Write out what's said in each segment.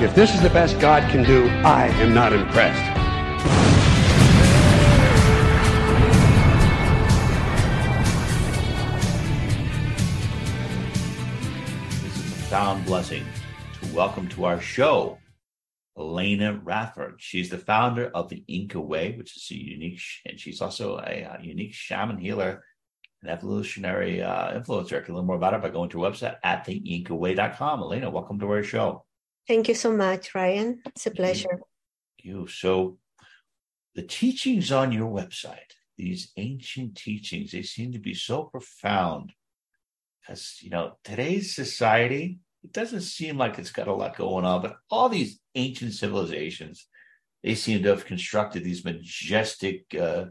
If this is the best God can do, I am not impressed. This is a profound blessing to welcome to our show Elena Radford. She's the founder of the Inca Way, which is a unique, and she's also a, a unique shaman healer and evolutionary uh, influencer. You can learn more about her by going to our website at theincaway.com. Elena, welcome to our show. Thank you so much, Ryan. It's a pleasure. Thank you. So, the teachings on your website, these ancient teachings, they seem to be so profound. Because, you know, today's society, it doesn't seem like it's got a lot going on, but all these ancient civilizations, they seem to have constructed these majestic uh,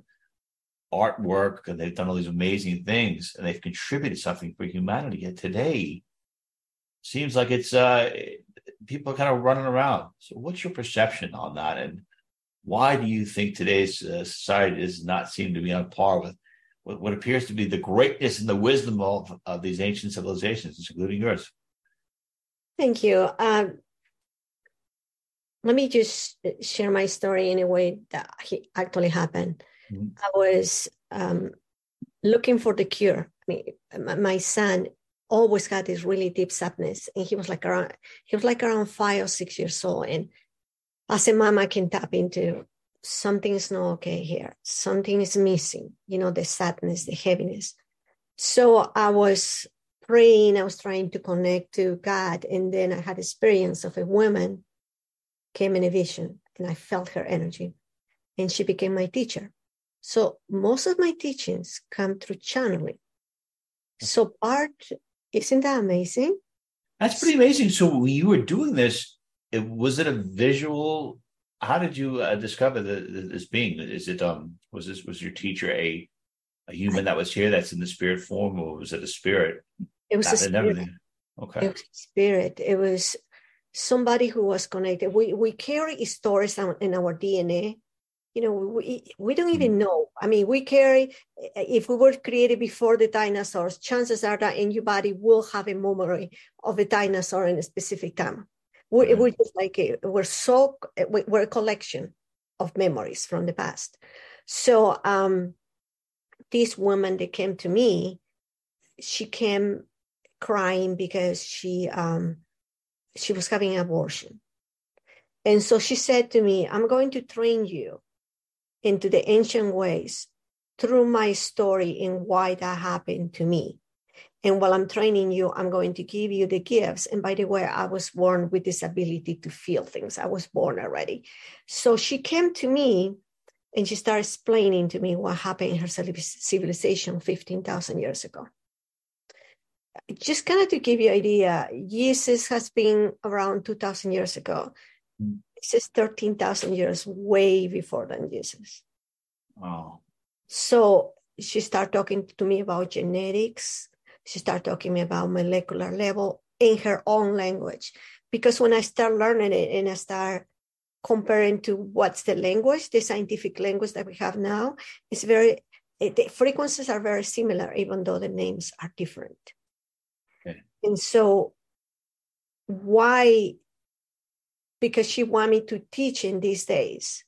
artwork and they've done all these amazing things and they've contributed something for humanity. Yet today, seems like it's uh, people are kind of running around. So, what's your perception on that, and why do you think today's uh, society does not seem to be on par with what appears to be the greatness and the wisdom of, of these ancient civilizations, including yours? Thank you. Um, let me just share my story in a way that actually happened. Mm-hmm. I was um, looking for the cure. I mean, my son always had this really deep sadness. And he was like around, he was like around five or six years old. And as a mom, I can tap into something is not okay here. Something is missing, you know, the sadness, the heaviness. So I was praying, I was trying to connect to God. And then I had experience of a woman came in a vision and I felt her energy and she became my teacher. So most of my teachings come through channeling. Mm. So part isn't that amazing? That's pretty amazing. So when you were doing this, it, was it a visual? How did you uh, discover the, the, this being? Is it um was this was your teacher a a human that was here that's in the spirit form, or was it a spirit? It was a spirit. Okay. It was spirit. It was somebody who was connected. We we carry stories in our DNA you know we, we don't even mm. know i mean we carry if we were created before the dinosaurs chances are that in your body will have a memory of a dinosaur in a specific time we're, mm-hmm. we're just like a, we're so we're a collection of memories from the past so um this woman that came to me she came crying because she um she was having an abortion and so she said to me i'm going to train you into the ancient ways through my story and why that happened to me. And while I'm training you, I'm going to give you the gifts. And by the way, I was born with this ability to feel things. I was born already. So she came to me and she started explaining to me what happened in her civilization 15,000 years ago. Just kind of to give you an idea, Jesus has been around 2,000 years ago. Mm. This is 13,000 years way before than Jesus. Wow. So she started talking to me about genetics. She started talking about molecular level in her own language. Because when I start learning it and I start comparing to what's the language, the scientific language that we have now, it's very, the frequencies are very similar, even though the names are different. Okay. And so, why because she wanted me to teach in these days.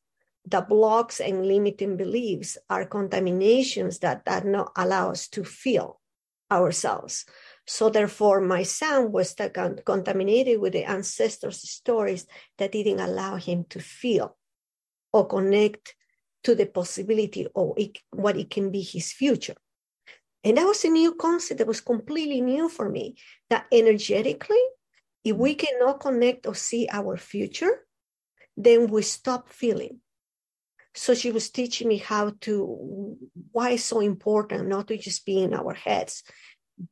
The blocks and limiting beliefs are contaminations that, do not allow us to feel ourselves. So therefore, my son was contaminated with the ancestors' stories that didn't allow him to feel or connect to the possibility of what it can be his future. And that was a new concept that was completely new for me. That energetically, if we mm-hmm. cannot connect or see our future, then we stop feeling. So she was teaching me how to, why it's so important not to just be in our heads,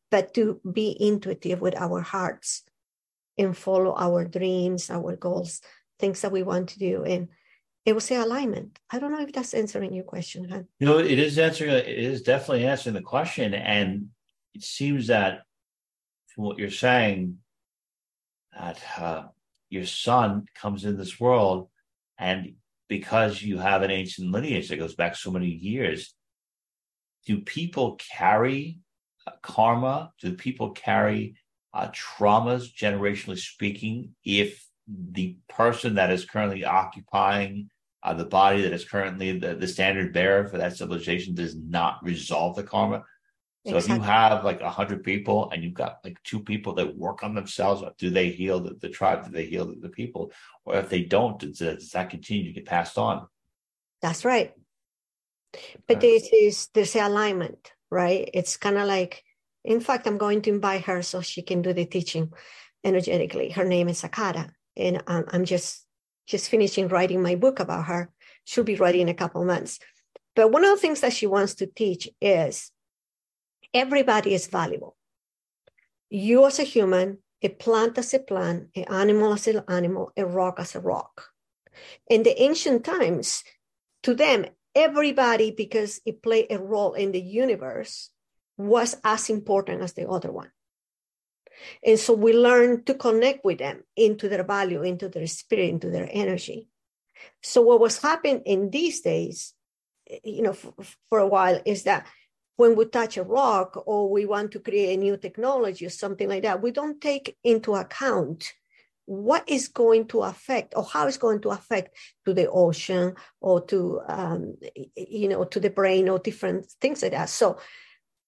but to be intuitive with our hearts and follow our dreams, our goals. things that we want to do. And it will say alignment. I don't know if that's answering your question. Huh? You know, it is answering. It is definitely answering the question, and it seems that from what you're saying, that uh, your son comes in this world, and because you have an ancient lineage that goes back so many years, do people carry uh, karma? Do people carry uh, traumas, generationally speaking, if the person that is currently occupying uh, the body that is currently the, the standard bearer for that civilization does not resolve the karma. So exactly. if you have like a hundred people and you've got like two people that work on themselves, do they heal the, the tribe? Do they heal the, the, people? Or if they don't, does, does, that continue to get passed on? That's right. But okay. this is there's an alignment, right? It's kind of like, in fact, I'm going to invite her so she can do the teaching energetically. Her name is Sakara, and um, I'm just just finishing writing my book about her. She'll be ready in a couple months. But one of the things that she wants to teach is everybody is valuable. You as a human, a plant as a plant, an animal as an animal, a rock as a rock. In the ancient times, to them, everybody, because it played a role in the universe, was as important as the other one. And so we learn to connect with them into their value, into their spirit, into their energy. So what was happening in these days, you know, for, for a while is that when we touch a rock or we want to create a new technology or something like that, we don't take into account what is going to affect or how it's going to affect to the ocean or to um, you know to the brain or different things like that. So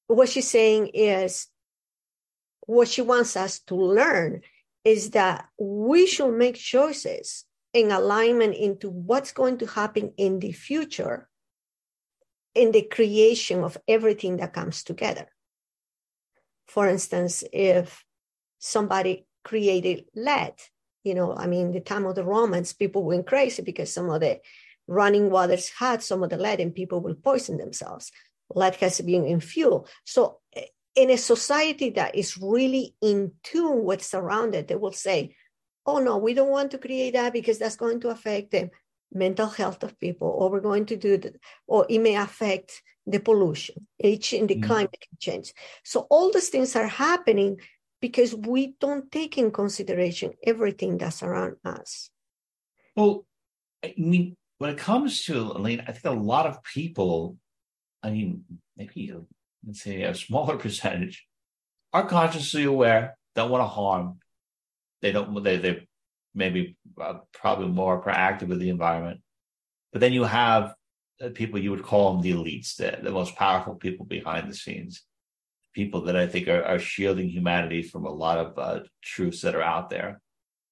what she's saying is what she wants us to learn is that we should make choices in alignment into what's going to happen in the future in the creation of everything that comes together. For instance, if somebody created lead, you know, I mean, the time of the Romans, people went crazy because some of the running waters had some of the lead and people will poison themselves. Lead has been in fuel. So in a society that is really in tune with surrounded, they will say, oh no, we don't want to create that because that's going to affect the mental health of people, or we're going to do that, or it may affect the pollution, each in the mm climate change. So all these things are happening because we don't take in consideration everything that's around us. Well, I mean, when it comes to Elena, I think a lot of people, I mean, maybe let's say a smaller percentage, are consciously aware, don't want to harm. They don't. They they maybe uh, probably more proactive with the environment. But then you have uh, people you would call them the elites, the, the most powerful people behind the scenes, people that I think are, are shielding humanity from a lot of uh, truths that are out there.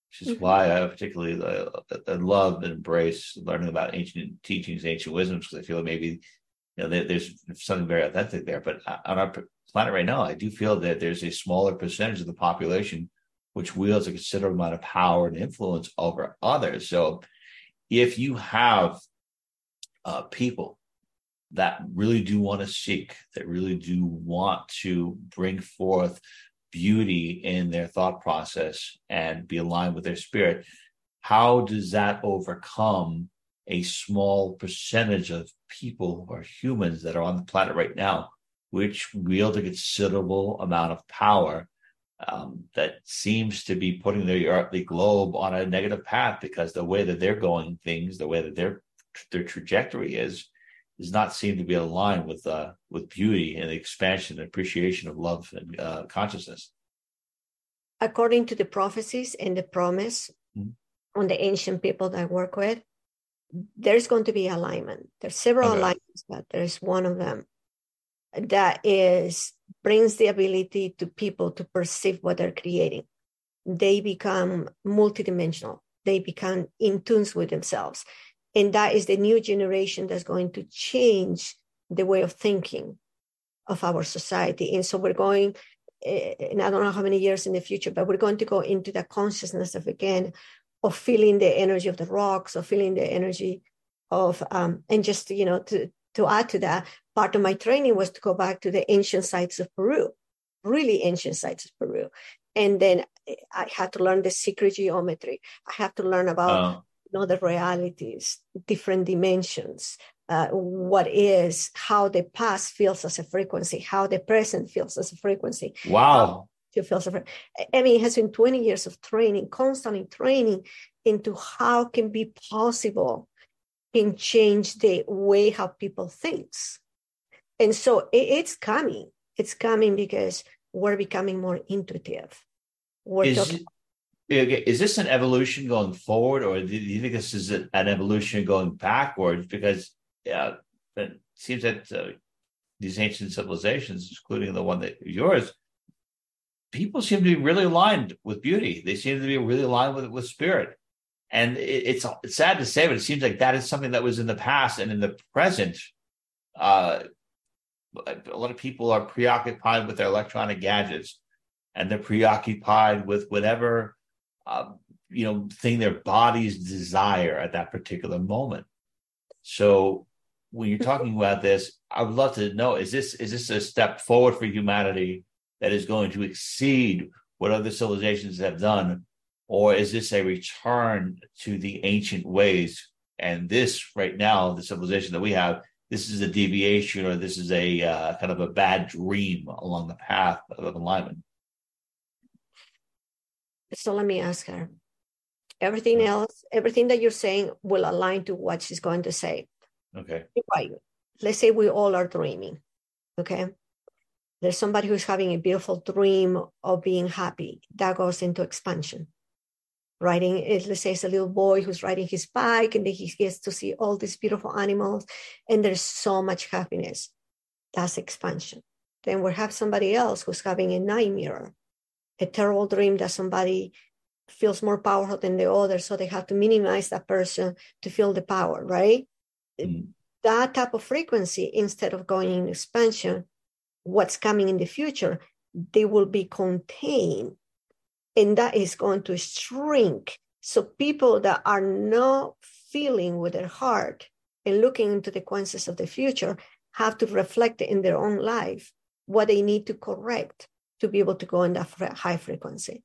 Which is mm-hmm. why I particularly uh, love and embrace learning about ancient teachings, ancient wisdoms, because I feel maybe you know, there, there's something very authentic there. But on our planet right now, I do feel that there's a smaller percentage of the population which wields a considerable amount of power and influence over others. So, if you have uh, people that really do want to seek, that really do want to bring forth beauty in their thought process and be aligned with their spirit, how does that overcome a small percentage of people or humans that are on the planet right now, which wield a considerable amount of power um, that seems to be putting the, the globe on a negative path because the way that they're going things, the way that their their trajectory is, does not seem to be aligned with uh, with beauty and expansion and appreciation of love and uh, consciousness. According to the prophecies and the promise mm-hmm. on the ancient people that I work with, there's going to be alignment. There's several okay. alignments, but there's one of them that is brings the ability to people to perceive what they're creating. They become multidimensional. They become in tune with themselves. And that is the new generation that's going to change the way of thinking of our society. And so we're going, eh, and I don't know how many years in the future, but we're going to go into the consciousness of again of feeling the energy of the rocks, of feeling the energy of um, and just you know to to add to that, part of my training was to go back to the ancient sites of Peru, really ancient sites of Peru. And then I had to learn the sacred geometry. I had to learn about other realities, different dimensions. Uh, what is how the past feels as a frequency, how the present feels as a frequency. Wow. To feel so, I mean, it has been 20 years of training, constantly training into how can be possible can change the way how people thinks. And so it, it's coming. It's coming because we're becoming more intuitive. We're Is, talking, is this an evolution going forward, or do you think this is an evolution going backwards? Because yeah, it seems that uh, these ancient civilizations, including the one that yours, people seem to be really aligned with beauty. They seem to be really aligned with with spirit. And it, it's, it's sad to say, but it seems like that is something that was in the past and in the present. Uh, a lot of people are preoccupied with their electronic gadgets, and they're preoccupied with whatever uh, you know thing their bodies desire at that particular moment. So when you're talking about this, I would love to know: is this is this a step forward for humanity that is going to exceed what other civilizations have done, or is this a return to the ancient ways? And this right now, the civilization that we have, this is a deviation, or this is a uh, kind of a bad dream along the path of alignment. so let me ask her. Everything else, everything that you're saying will align to what she's going to say. Okay. Right. Let's say we all are dreaming. Okay. There's somebody who's having a beautiful dream of being happy. That goes into expansion. Riding, it, let's say it's a little boy who's riding his bike and then he gets to see all these beautiful animals and there's so much happiness. That's expansion. Then we have somebody else who's having a nightmare, a terrible dream that somebody feels more powerful than the other. So they have to minimize that person to feel the power, right? Mm. That type of frequency, instead of going in expansion, what's coming in the future, they will be contained. And that is going to shrink. So people that are not feeling with their heart and looking into the consequences of the future have to reflect in their own life what they need to correct to be able to go in that high frequency.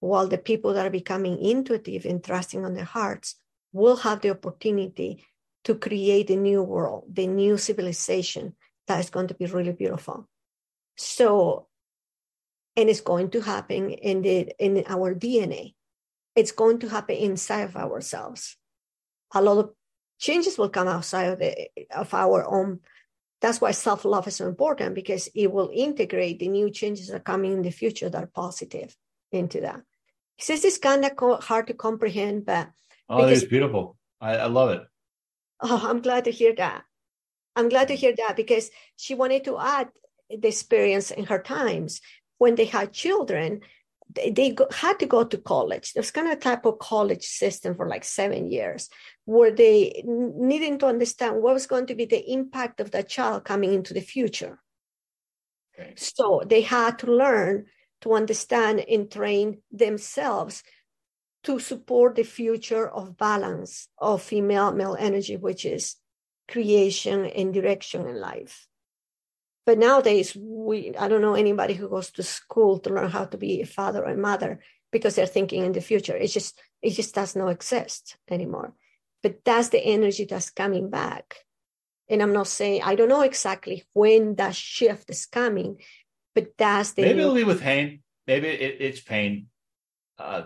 While the people that are becoming intuitive and trusting on their hearts will have the opportunity to create a new world, the new civilization that is going to be really beautiful. So, and it's going to happen in the in our DNA. It's going to happen inside of ourselves. A lot of changes will come outside of, the, of our own. That's why self love is so important because it will integrate the new changes that are coming in the future that are positive into that. This is kind of hard to comprehend, but oh, it's beautiful. I, I love it. Oh, I'm glad to hear that. I'm glad to hear that because she wanted to add the experience in her times when they had children. They, they go, had to go to college. There's kind of a type of college system for like seven years where they needing to understand what was going to be the impact of that child coming into the future. Okay. So they had to learn to understand and train themselves to support the future of balance of female male energy, which is creation and direction in life. But nowadays, we I don't know anybody who goes to school to learn how to be a father or a mother because they're thinking in the future. It just it just does not exist anymore. But that's the energy that's coming back. And I'm not saying I don't know exactly when that shift is coming, but that's the maybe it'll be with pain. Maybe it, it's pain. Uh,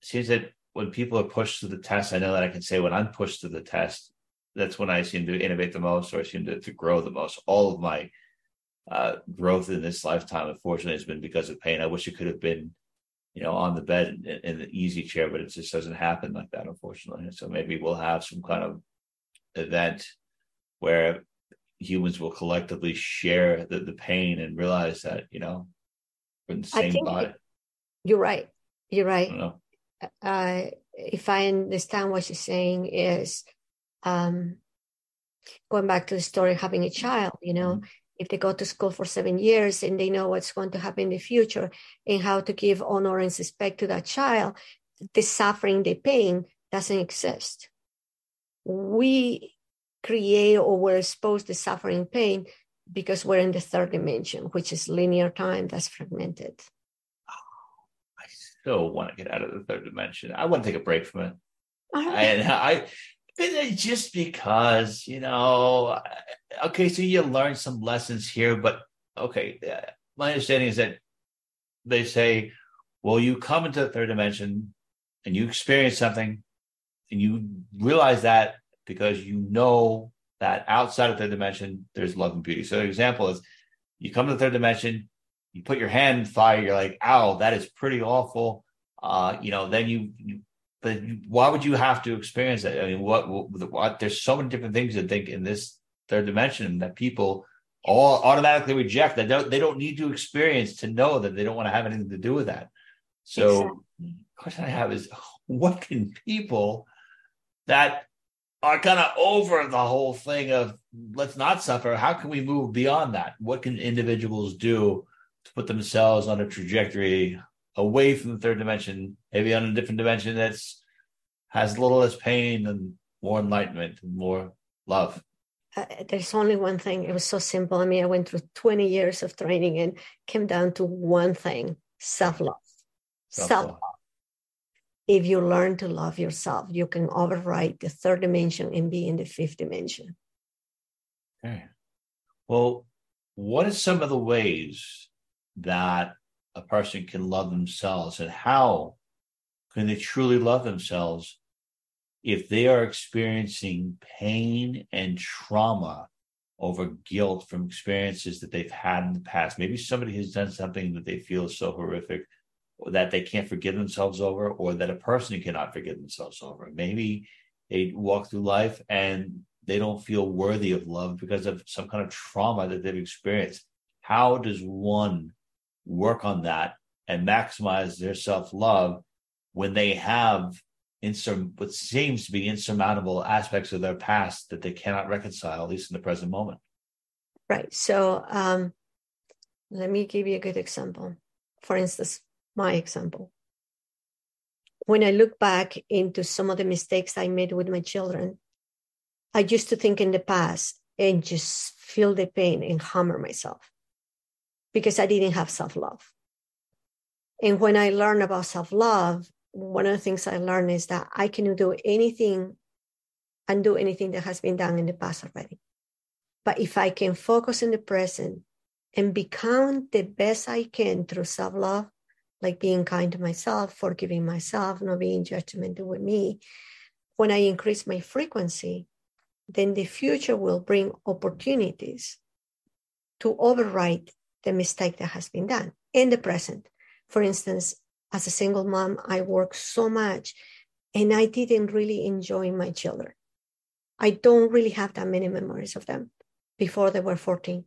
seems that when people are pushed to the test, I know that I can say when I'm pushed to the test, that's when I seem to innovate the most or I seem to, to grow the most. All of my uh, growth in this lifetime, unfortunately, has been because of pain. I wish it could have been, you know, on the bed in, in the easy chair, but it just doesn't happen like that, unfortunately. So maybe we'll have some kind of event where humans will collectively share the, the pain and realize that, you know, we're in the same body. You're right. You're right. Uh, if I understand what she's saying is um, going back to the story of having a child, you know, mm-hmm. If they go to school for seven years and they know what's going to happen in the future and how to give honor and respect to that child, the suffering, the pain doesn't exist. We create or we're exposed to suffering pain because we're in the third dimension, which is linear time that's fragmented. Oh, I still want to get out of the third dimension. I want to take a break from it. Right. And I, just because, you know, okay, so you learn some lessons here, but okay, my understanding is that they say, well, you come into the third dimension and you experience something and you realize that because you know that outside of the dimension, there's love and beauty. So, an example is you come to the third dimension, you put your hand in fire, you're like, ow, that is pretty awful. Uh, you know, then you, you but why would you have to experience that? I mean, what, what, what, there's so many different things I think in this third dimension that people all automatically reject that don't, they don't need to experience to know that they don't want to have anything to do with that. So, exactly. question I have is, what can people that are kind of over the whole thing of let's not suffer? How can we move beyond that? What can individuals do to put themselves on a trajectory away from the third dimension, maybe on a different dimension that's has a little less pain and more enlightenment and more love. Uh, there's only one thing. It was so simple. I mean, I went through 20 years of training and came down to one thing self love. Self love. If you learn to love yourself, you can override the third dimension and be in the fifth dimension. Okay. Well, what are some of the ways that a person can love themselves and how can they truly love themselves if they are experiencing pain and trauma over guilt from experiences that they've had in the past. Maybe somebody has done something that they feel is so horrific that they can't forgive themselves over, or that a person cannot forgive themselves over. Maybe they walk through life and they don't feel worthy of love because of some kind of trauma that they've experienced. How does one work on that and maximize their self love when they have insur- what seems to be insurmountable aspects of their past that they cannot reconcile, at least in the present moment. Right. So um, let me give you a good example. For instance, my example. When I look back into some of the mistakes I made with my children, I used to think in the past and just feel the pain and hammer myself because I didn't have self love. And when I learned about self love, one of the things I learned is that I can do anything and do anything that has been done in the past already. But if I can focus in the present and become the best I can through self love, like being kind to myself, forgiving myself, not being judgmental with me, when I increase my frequency, then the future will bring opportunities to override the mistake that has been done in the present. For instance, as a single mom, I work so much and I didn't really enjoy my children. I don't really have that many memories of them before they were 14.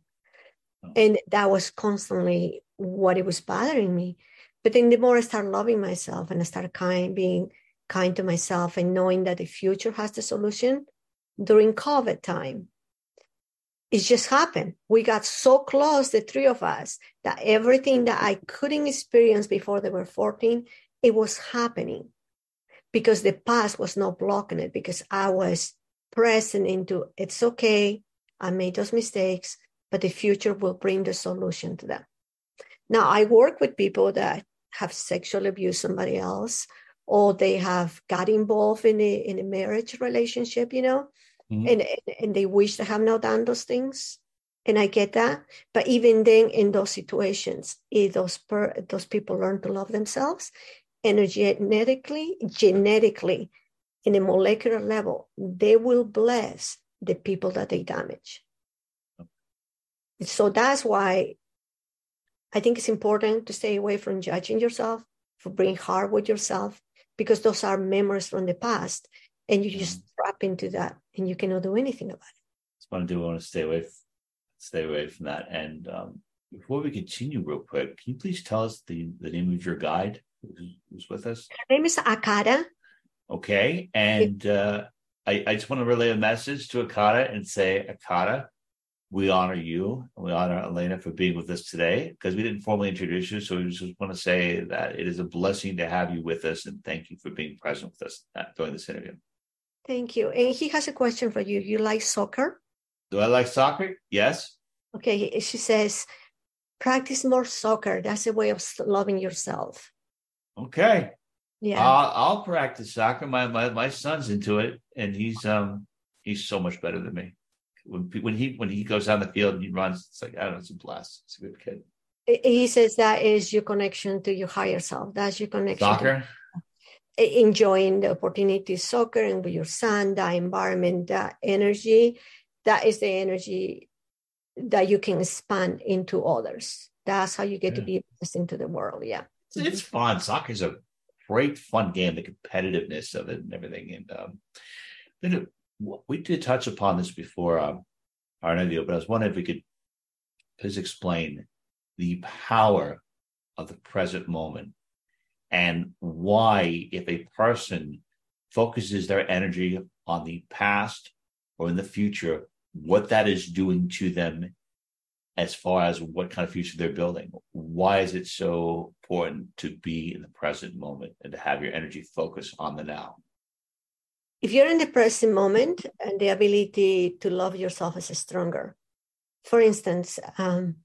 And that was constantly what it was bothering me. But then the more I start loving myself and I start kind, being kind to myself and knowing that the future has the solution during COVID time, it just happened. We got so close, the three of us, that everything that I couldn't experience before they were 14, it was happening because the past was not blocking it because I was present into it's okay. I made those mistakes, but the future will bring the solution to them. Now I work with people that have sexually abused somebody else or they have got involved in a in a marriage relationship, you know, mm-hmm. and, and they wish they have not done those things. And i get that. But even then in those situations if those per, those people learn to love themselves energetically genetically in a molecular level. They will bless the people that they damage. So that's why i think it's important to stay away from judging yourself for being hard with yourself because those are memories from the past and you just drop into that and you cannot do anything about it. That's what I do. I want to stay away, stay away from that. And um, before we continue, real quick, can you please tell us the the name of your guide who's, with us? Her name is Akata. Okay, and uh, I, I just want to relay a message to Akata and say, Akata, we honor you and we honor Elena for being with us today because we didn't formally introduce you. So we just want to say that it is a blessing to have you with us and thank you for being present with us during this interview. Thank you. And he has a question for you. You like soccer? Do I like soccer? Yes. Okay. She says, practice more soccer. That's a way of loving yourself. Okay. Yeah. I'll, I'll practice soccer. My, my my son's into it, and he's um he's so much better than me. When when he when he goes on the field and he runs, it's like I don't know, it's a blast. It's a good kid. he says that is your connection to your higher self. That's your connection. to- Soccer. Enjoying the opportunity soccer and with your son, that environment, that energy, that is the energy that you can expand into others. That's how you get to be a blessing to the world. Yeah. It's, it's fun. is a great fun game. The competitiveness of it and everything. And um, then we did touch upon this before um, our interview, but I was wondering if we could please explain the power of the present moment and why, if a person focuses their energy on the past or in the future, what that is doing to them as far as what kind of future they're building. Why is it so important to be in the present moment and to have your energy focus on the now? If you're in the present moment and the ability to love yourself is stronger. For instance, um,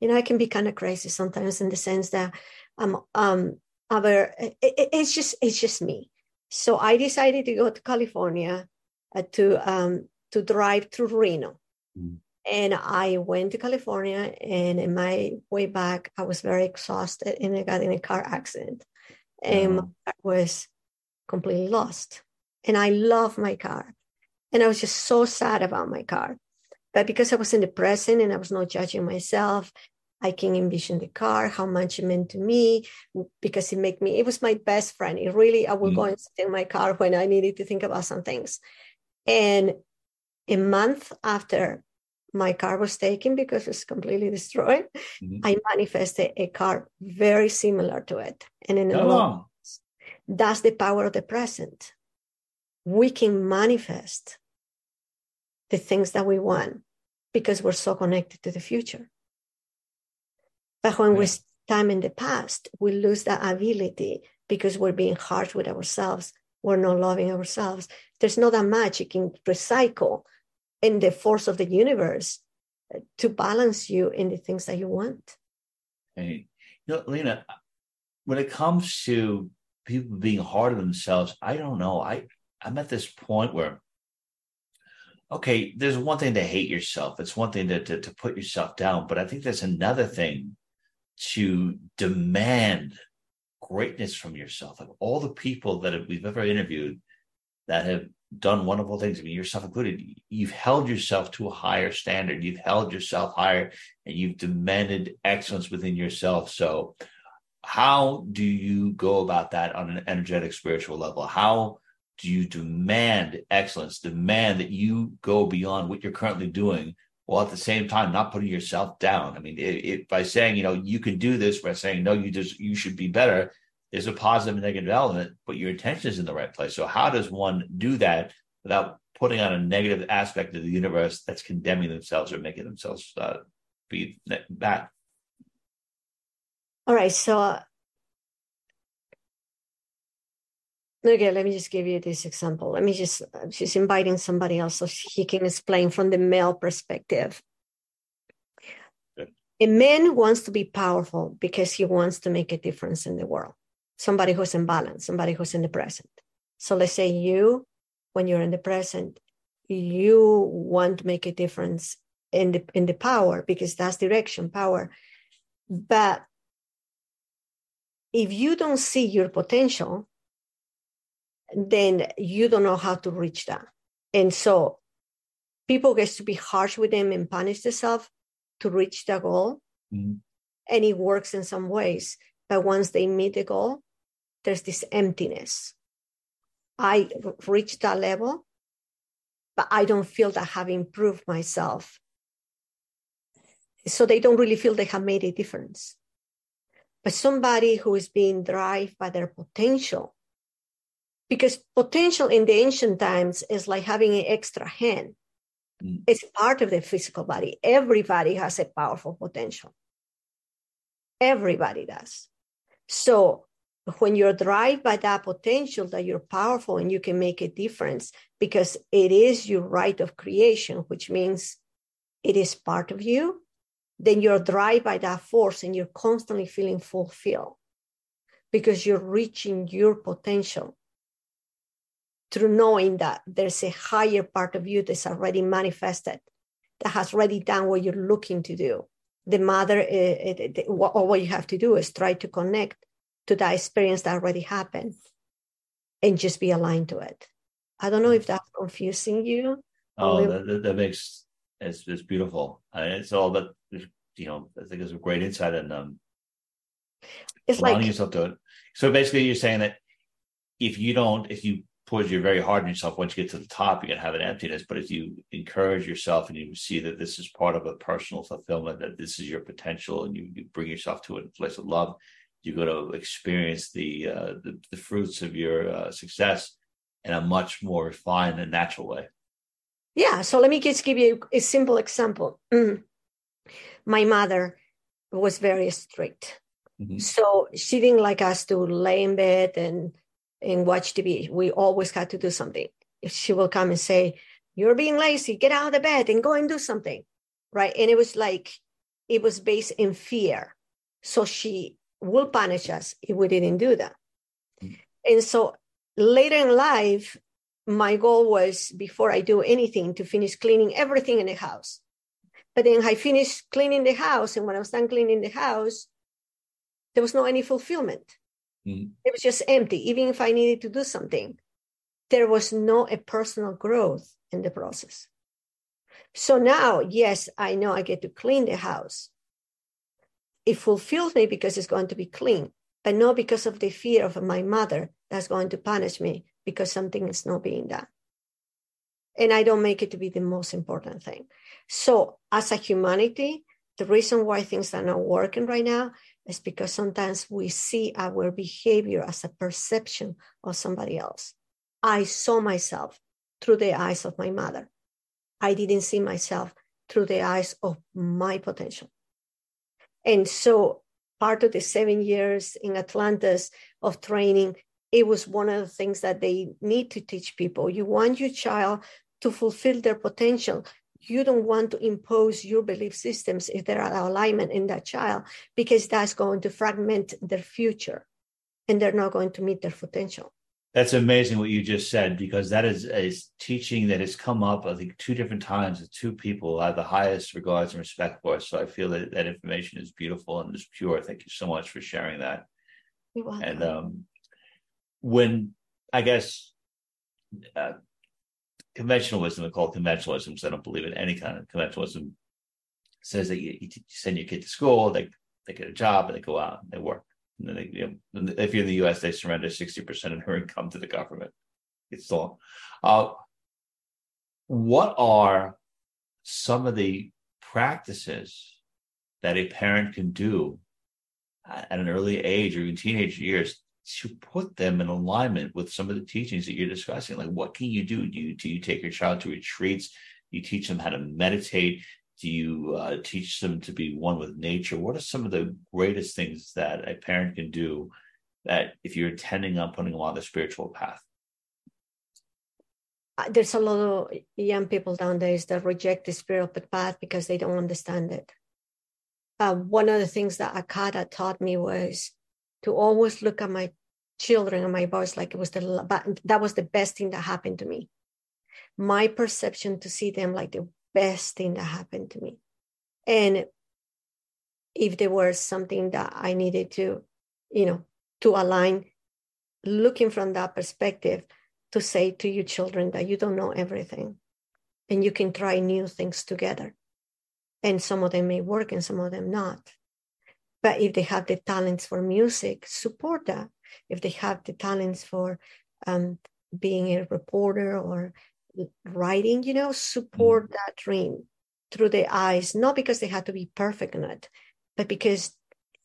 you know, I can be kind of crazy sometimes in the sense that um um our it, it- it's just it's just me. So I decided to go to California uh, to um to drive through Reno. Mm. And I went to California, and in my way back, I was very exhausted, and I got in a car accident, and Oh. was completely lost. And I love my car, and I was just so sad about my car. But because I was in the present and I was not judging myself, I can envision the car, how much it meant to me, because it made me, it was my best friend. It really, I would go Mm. and sit in my car when I needed to think about some things. And a month after my car was taken because it was completely destroyed, Mhm. I manifested a car very similar to it. And in a long? that's the power of the present. We can manifest the things that we want because we're so connected to the future. But when we Yeah. spend time in the past, we lose that ability because we're being harsh with ourselves. We're not loving ourselves. There's not that much you can recycle in the force of the universe uh, to balance you in the things that you want. Hey, you know, Lena, when it comes to people being hard on themselves, I don't know. I I'm at this point where, okay, there's one thing to hate yourself. It's one thing to, to to put yourself down, but I think there's another thing to demand greatness from yourself. Like all the people that we've ever interviewed that have done wonderful things. I mean, yourself included. You've held yourself to a higher standard. You've held yourself higher, and you've demanded excellence within yourself. So, how do you go about that on an energetic, spiritual level? How do you demand excellence? Demand that you go beyond what you're currently doing, while at the same time not putting yourself down. I mean, it, it, by saying you know you can do this, by saying no, you just you should be better. There's a positive and negative element, but your intention is in the right place. So how does one do that without putting on a negative aspect of the universe that's condemning themselves or making themselves uh, be bad? All right, so okay, let me just give you this example. Let me just she's inviting somebody else so he can explain from the male perspective. A man wants to be powerful because he wants to make a difference in the world. Somebody who's in balance, somebody who's in the present. So let's say you, when you're in the present, you want to make a difference in the in the power because that's direction, power. But if you don't see your potential, then you don't know how to reach that. And so people get to be harsh with them and punish themselves to reach the goal. Mhm. And it works in some ways. But once they meet the goal, there's this emptiness. I reached that level, but I don't feel that I have improved myself. So they don't really feel they have made a difference. But somebody who is being driven by their potential, because potential in the ancient times is like having an extra hand. Mm. It's part of the physical body. Everybody has a powerful potential. Everybody does. So when you're driven by that potential that you're powerful and you can make a difference because it is your right of creation, which means it is part of you, then you're driven by that force and you're constantly feeling fulfilled. because you're reaching your potential through knowing that there's a higher part of you that's already manifested, that has already done what you're looking to do. The mother, uh, uh, all what you have to do is try to connect to that experience that already happened and just be aligned to it. I don't know if that's confusing you. Oh, that, that, that, makes it's, it's beautiful. it's all about you know. I think it's a great insight and um, it's like yourself to it. So basically, you're saying that if you don't, if you push you very hard on yourself, once you get to the top, you're gonna have an emptiness. But if you encourage yourself and you see that this is part of a personal fulfillment, that this is your potential, and you, you bring yourself to a place of love, you're going to experience the uh, the, the, fruits of your uh, success in a much more refined and natural way. Yeah. So let me just give you a simple example. Mm. My mother was very strict. Mm-hmm. So she didn't like us to lay in bed and and watch TV. We always had to do something. If she will come and say, You're being lazy, get out of the bed and go and do something. Right. And it was like it was based in fear. So she will punish us if we didn't do that. Mm-hmm. And so later in life, my goal was before I do anything to finish cleaning everything in the house. But then I finished cleaning the house, and when I was done cleaning the house, there was no any fulfillment. Mm. It was just empty. Even if I needed to do something, there was no a personal growth in the process. So now, yes, I know I get to clean the house. It fulfills me because it's going to be clean, but not because of the fear of my mother that's going to punish me because something is not being done. And I don't make it to be the most important thing. So, as a humanity, the reason why things are not working right now is because sometimes we see our behavior as a perception of somebody else. I saw myself through the eyes of my mother. I didn't see myself through the eyes of my potential. And so part of the seven years in Atlantis of training, it was one of the things that they need to teach people. You want your child to fulfill their potential you don't want to impose your belief systems if there are alignment in that child because that's going to fragment their future and they're not going to meet their potential. That's amazing what you just said because that is a teaching that has come up i think two different times with two people i have the highest regards and respect for us. so i feel that that information is beautiful and is pure. Thank you so much for sharing that. And um, when i guess uh, conventional wisdom, called conventionalism, because I don't believe in any kind of conventionalism, says that you, you, send your kid to school, they they get a job, and they go out and they work. And then they, you know, if you're in the U.S., they surrender 60% of their income to the government. It's all. Uh, what are some of the practices that a parent can do at an early age or in teenage years to put them in alignment with some of the teachings that you're discussing. Like, what can you do? Do you, do you take your child to retreats? You teach them how to meditate? Do you uh, teach them to be one with nature? What are some of the greatest things that a parent can do that if you're intending on putting them on the spiritual path? Uh, there's a lot of young people nowadays that reject the spiritual path because they don't understand it. Uh, one of the things that Akata taught me was to always look at my children and my boys like it was the that was the best thing that happened to me. My perception to see them like the best thing that happened to me. And if there was something that i needed to you know to align looking from that perspective to say to your children that you don't know everything and you can try new things together. And some of them may work and some of them not but if they have the talents for music, support that. If they have the talents for um, being a reporter or writing, you know, support mm. that dream through their eyes, not because they have to be perfect in it, but because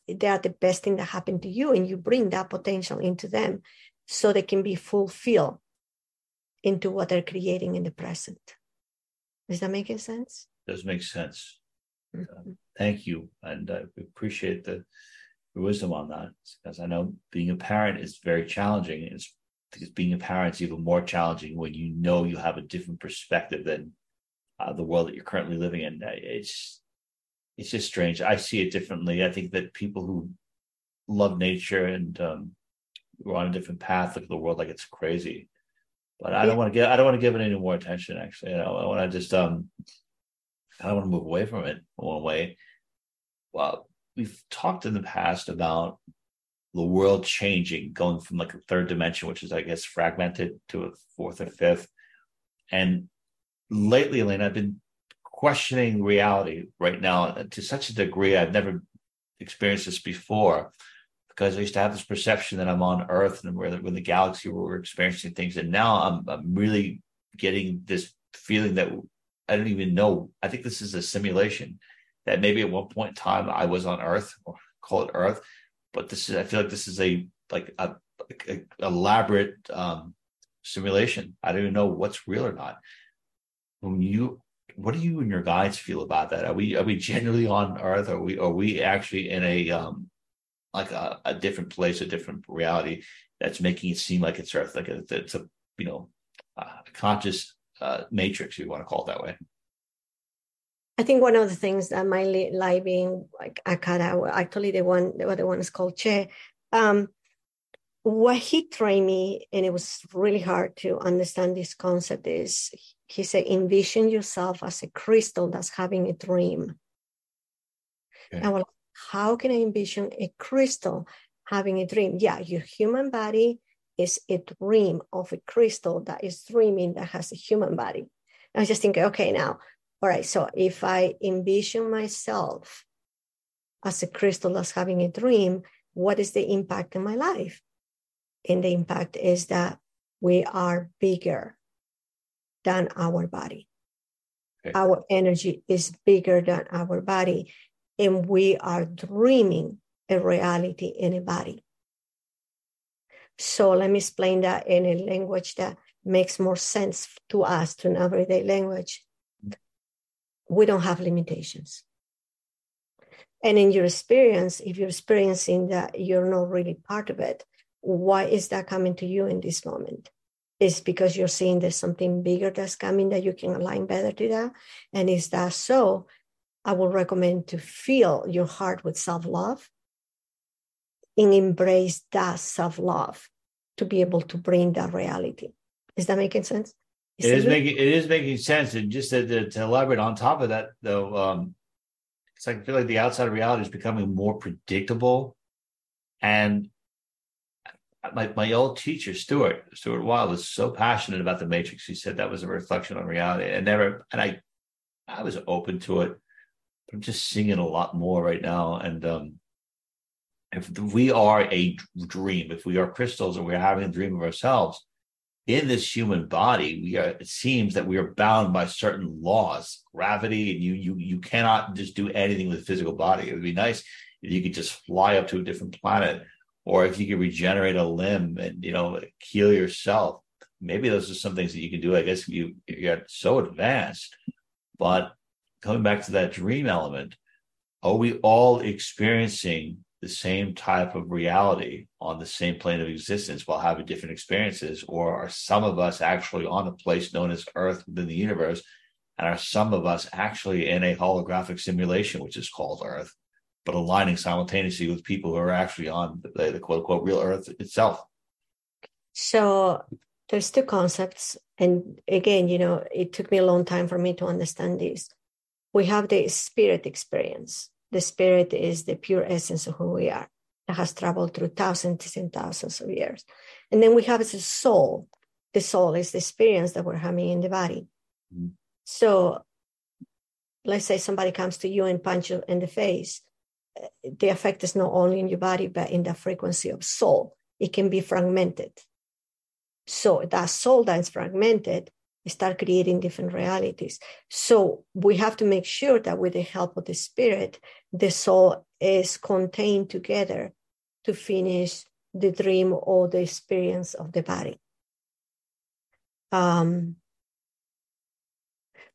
they are the best thing that happened to you and you bring that potential into them so they can be fulfilled into what they're creating in the present. Is that making sense? Does make sense. Mm-hmm. Thank you, and I appreciate the, the wisdom on that because I know being a parent is very challenging. It's because being a parent is even more challenging when you know you have a different perspective than uh, the world that you're currently living in. Uh, it's it's just strange. I see it differently. I think that people who love nature and um, we're on a different path. Look at the world like it's crazy. But I don't want to get I don't want to give it any more attention. Actually, you know, I want to just um, I don't want to move away from it one way. Well, we've talked in the past about the world changing, going from like a third dimension, which is I guess fragmented, to a fourth or fifth. And lately, Elena, I've been questioning reality right now uh, to such a degree I've never experienced this before because I used to have this perception that I'm on Earth and we're in the galaxy where we're experiencing things, and now I'm, I'm really getting this feeling that I don't even know. I think this is a simulation that maybe at one point in time I was on Earth, or call it Earth, but this is I feel like this is a like a, a, elaborate um, simulation. I don't even know what's real or not. When you what do you and your guides feel about that? Are we are we generally on Earth? Are we are we actually in a um like a, a different place, a different reality that's making it seem like it's Earth, like it's a you know a conscious uh, matrix, if you want to call it that way. I think one of the things that my life being like Akara, actually the one the other one is called Che. Um, what he trained me, and it was really hard to understand this concept, is he said, envision yourself as a crystal that's having a dream. Okay. And how can I envision a crystal having a dream? Yeah, your human body is a dream of a crystal that is dreaming that has a human body. I was just thinking, okay, now, all right, so if I envision myself as a crystal that's having a dream, what is the impact in my life? And the impact is that we are bigger than our body. Okay. Our energy is bigger than our body and we are dreaming a reality in a body. So let me explain that in a language that makes more sense to us, to an everyday language. We don't have limitations. And in your experience, if you're experiencing that you're not really part of it, why is that coming to you in this moment? Is because you're seeing there's something bigger that's coming that you can align better to that? And is that so? I will recommend to fill your heart with self love and embrace that self love to be able to bring that reality. Is that making sense? It is making it is making sense, and just to, to, elaborate on top of that, though, um, it's like I feel like the outside reality is becoming more predictable, and my my old teacher Stuart Stuart Wilde was so passionate about the Matrix. He said that was a reflection on reality, and never and I I was open to it But I'm just seeing it a lot more right now. And um, if we are a dream, if we are crystals and we're having a dream of ourselves in this human body, we are. It seems that we are bound by certain laws, gravity, and you you you cannot just do anything with physical body. It would be nice if you could just fly up to a different planet, or if you could regenerate a limb and you know heal yourself. Maybe those are some things that you can do. I guess you you got so advanced, but coming back to that dream element, are we all experiencing the same type of reality on the same plane of existence while having different experiences? Or are some of us actually on a place known as Earth within the universe? And are some of us actually in a holographic simulation, which is called Earth, but aligning simultaneously with people who are actually on the, the quote unquote real Earth itself? So there's two concepts. And again, you know, it took me a long time for me to understand this we have the spirit experience. The spirit is the pure essence of who we are that has traveled through thousands and thousands of years. And then we have the soul. The soul is the experience that we're having in the body. Mm-hmm. So let's say somebody comes to you and punch you in the face. The effect is not only in your body, but in the frequency of soul. It can be fragmented. So that soul that is fragmented start creating different realities. So we have to make sure that with the help of the spirit, the soul is contained together to finish the dream or the experience of the body. Um,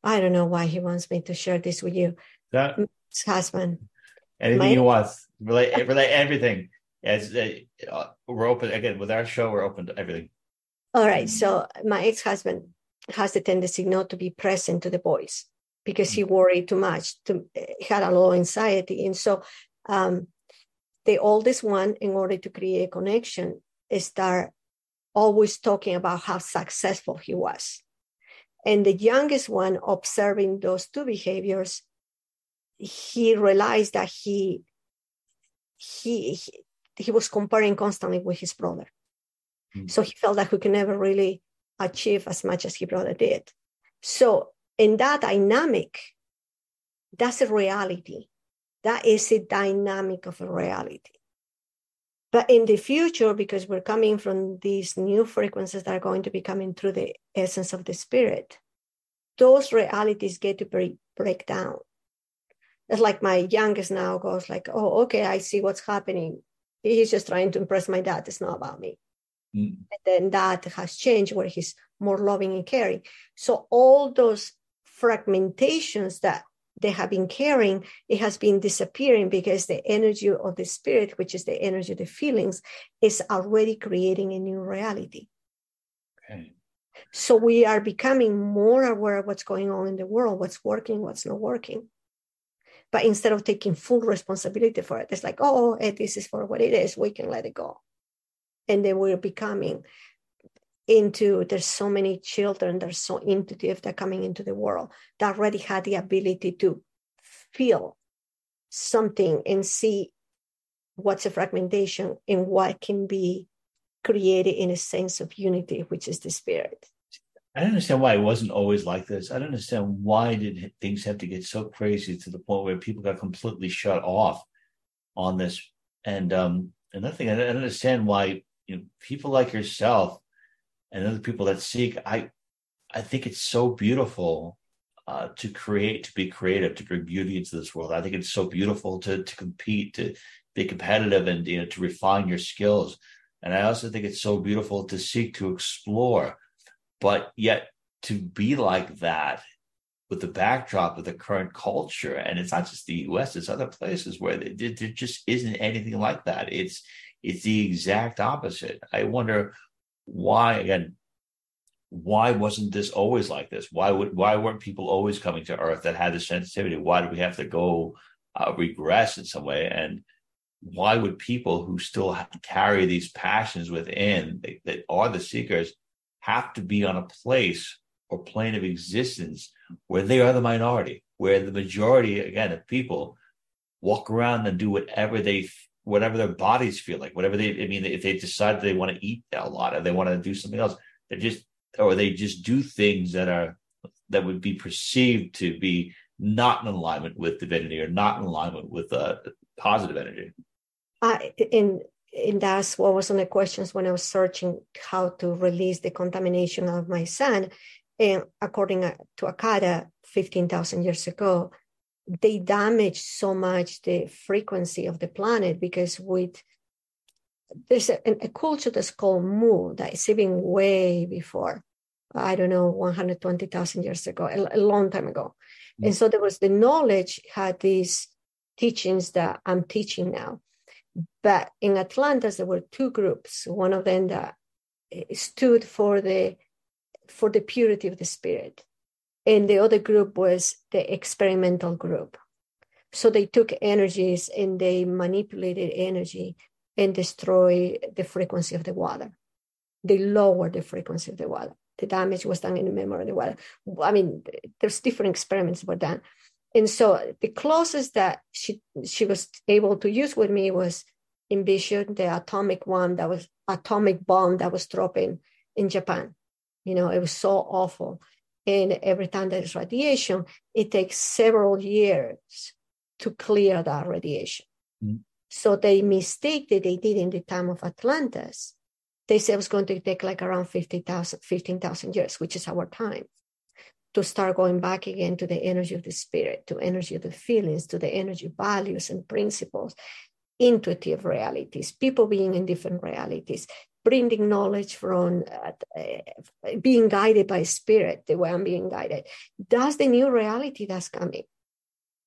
I don't know why he wants me to share this with you. That his husband. Anything My, you want, relate, relate everything. As uh, we're open again with our show, we're open to everything. All right. So my ex-husband has the tendency not to be present to the boys because he worried too much, to, had a low anxiety. And so um, the oldest one, in order to create a connection, start always talking about how successful he was. And the youngest one, observing those two behaviors, he realized that he he he, he was comparing constantly with his brother. Mm. So he felt that he could never really achieve as much as brother did. So in that dynamic, that's a reality. That is a dynamic of a reality. But in the future, because we're coming from these new frequencies that are going to be coming through the essence of the spirit, those realities get to break, break down. It's like my youngest now goes like, oh, okay, I see what's happening. He's just trying to impress my dad. It's not about me. Mm. And then that has changed where he's more loving and caring. So all those fragmentations that they have been carrying, it has been disappearing because the energy of the spirit, which is the energy of the feelings, is already creating a new reality. Okay. So we are becoming more aware of what's going on in the world, what's working, what's not working. But instead of taking full responsibility for it, it's like, oh, eh, this is for what it is, we can let it go. And then we're becoming into there's so many children that are so intuitive that are coming into the world that already had the ability to feel something and see what's a fragmentation and what can be created in a sense of unity, which is the spirit. I don't understand why it wasn't always like this. I don't understand why did things have to get so crazy to the point where people got completely shut off on this. And um, another thing, I don't understand why you know people like yourself and other people that seek. I I think it's so beautiful uh, to create, to be creative, to bring beauty into this world. I think it's so beautiful to to compete, to be competitive, and you know to refine your skills. And I also think it's so beautiful to seek to explore but yet to be like that with the backdrop of the current culture and it's not just the us it's other places where there, there just isn't anything like that it's it's the exact opposite. I wonder why again why wasn't this always like this? Why would why weren't people always coming to earth that had the sensitivity? Why do we have to go uh, regress in some way? And why would people who still carry these passions within that are the seekers have to be on a place or plane of existence where they are the minority, where the majority, again, of people walk around and do whatever they, whatever their bodies feel like, whatever they, I mean, if they decide they want to eat a lot or they want to do something else, they just, or they just do things that are, that would be perceived to be not in alignment with divinity or not in alignment with uh, positive energy. Uh, in and that's what was on the questions when I was searching how to release the contamination of my son. And according to Akata, 15,000 years ago, they damage so much the frequency of the planet because with there's a, a culture that's called Mu that is even way before, I don't know, 120,000 years ago, a, a, long time ago. Mm-hmm. And so there was the knowledge had these teachings that I'm teaching now but in Atlantis, there were two groups. One of them that stood for the for the purity of the spirit, and the other group was the experimental group. So they took energies and they manipulated energy and destroy the frequency of the water. They lowered the frequency of the water. The damage was done in the memory of the water. I mean, there's different experiments were done. And so the closest that she she was able to use with me was envision the atomic one that was atomic bomb that was dropping in Japan. You know, it was so awful. And every time there's radiation, it takes several years to clear that radiation. Mm-hmm. So the mistake that they did in the time of Atlantis, they said it was going to take like around 50,000, 15,000 years, which is our time, to start going back again to the energy of the spirit, to energy of the feelings, to the energy values and principles intuitive realities, people being in different realities, bringing knowledge from uh, uh, being guided by spirit, the way I'm being guided. That's the new reality that's coming.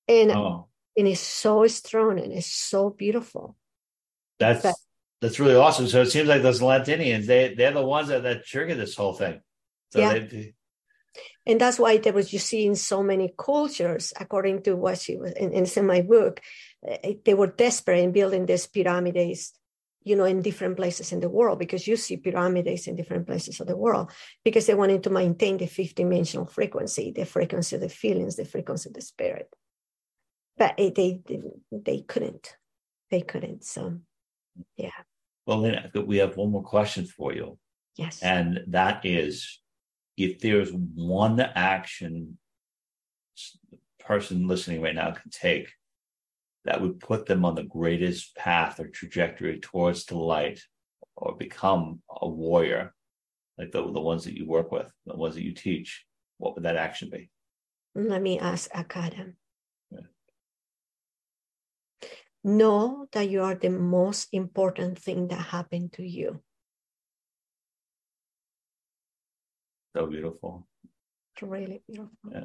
And, oh. and it's so strong and it's so beautiful. That's but, that's really awesome. So it seems like those Atlanteans, they they're the ones that, that trigger this whole thing. So yeah. They, and that's why there was you see in so many cultures, according to what she was, and, and it's in my book, uh, they were desperate in building these pyramids, you know, in different places in the world because you see pyramids in different places of the world because they wanted to maintain the fifth dimensional frequency, the frequency of the feelings, the frequency of the spirit. But it, they, they they couldn't, they couldn't. So, yeah. Well, then we have one more question for you. Yes. And that is if there's one action person listening right now can take that would put them on the greatest path or trajectory towards the light or become a warrior, like the, the ones that you work with, the ones that you teach, what would that action be? Let me ask Akada. Yeah. Know that you are the most important thing that happened to you. So beautiful. It's really beautiful. Yeah.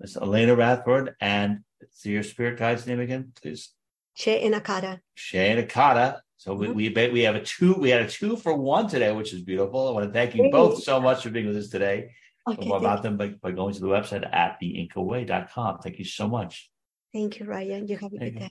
Miss Elena Radford and see your spirit guide's name again, please. Shay Inakata. Shay Inakata. So we, mm-hmm. we we have a two we had a two for one today, which is beautiful. I want to thank you both so much for being with us today. Okay, more about them by, by going to the website at theincaway.com. Thank you so much. Thank you, Ryan. You have a thank good day.